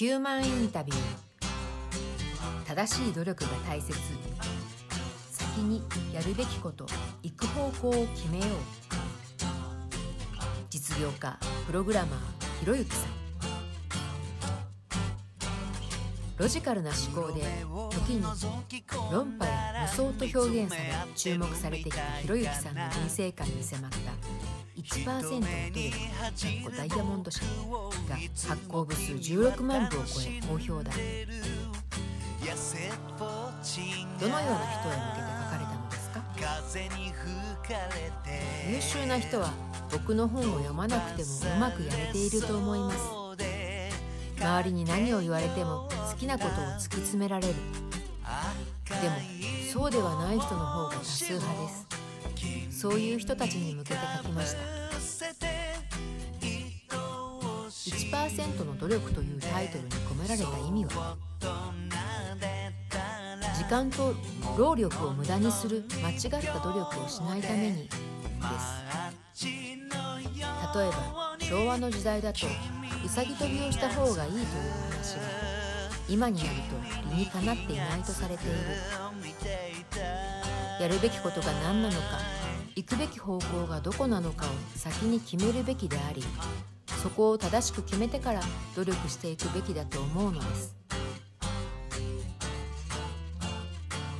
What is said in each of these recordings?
9万インタビュー。正しい努力が大切。先にやるべきこと行く方向を決めよう。実業家プログラマーひろゆきさん。ロジカルな思考で時に論破や無双と表現され注目されてきたひろゆきさんの人生観に迫った。1%の努力ダイヤモンド社が発行部数16万部を超え好評だ。どのような人へ向けて書かれたのですか？優秀な人は僕の本を読まなくてもうまくやれていると思います。周りに何を言われても好きなことを突き詰められる。でもそうではない人の方が多数派です。そういう人たちに向けて書きました。1%の努力というタイトルに込められた意味は時間と労力を無駄にする間違った努力をしないためにです。例えば昭和の時代だとうさぎ跳びをした方がいいという話は今になると理にかなっていないとされている。やるべきことが何なのか行くべき方向がどこなのかを先に決めるべきでありそこを正しく決めてから努力していくべきだと思うのです。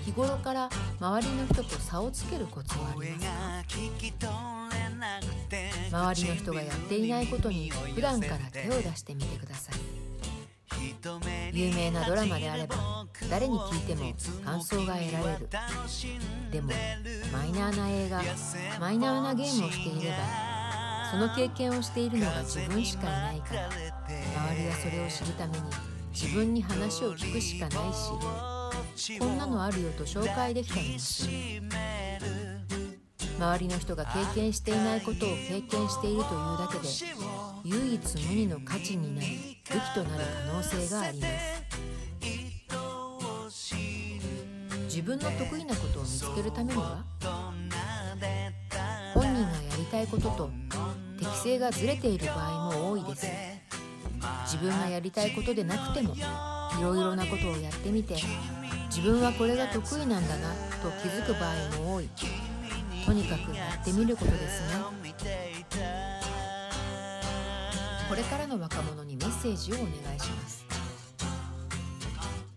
日頃から周りの人と差をつけるコツはありますか？周りの人がやっていないことに普段から手を出してみてください。有名なドラマであれば誰に聞いても感想が得られる。でもマイナーな映画マイナーなゲームをしていればその経験をしているのが自分しかいないから周りはそれを知るために自分に話を聞くしかないしこんなのあるよと紹介できたりもする。周りの人が経験していないことを経験しているというだけで唯一無二の価値になり武器となる可能性があります。自分の得意なことを見つけるためには本人がやりたいことと適性がずれている場合も多いです。自分がやりたいことでなくてもいろいろなことをやってみて自分はこれが得意なんだなと気づく場合も多い。とにかくやってみることですね。これからの若者にメッセージをお願いします。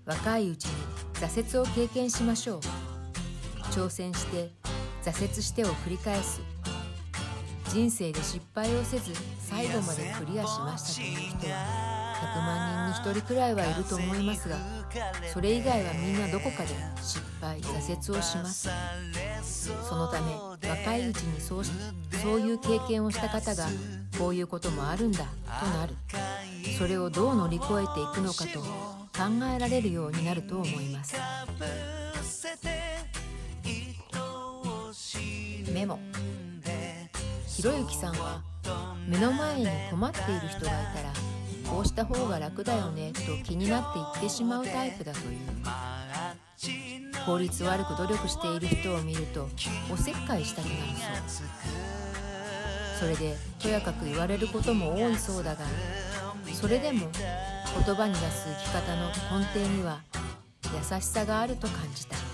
若いうちに挫折を経験しましょう。挑戦して挫折してを繰り返す。人生で失敗をせず最後までクリアしましたという人は100万人に1人くらいはいると思いますがそれ以外はみんなどこかで失敗挫折をします。そのため若いうちにそうそういう経験をした方がこういうこともあるんだとなる。それをどう乗り越えていくのかと考えられるようになると思います。メモ。ひろゆきさんは目の前に困っている人がいたらこうした方が楽だよねと気になって言ってしまうタイプだという。効率悪く努力している人を見るとおせっかいしたくなるそう。それでとやかく言われることも多いそうだがそれでも言葉に出す生き方の根底には優しさがあると感じた。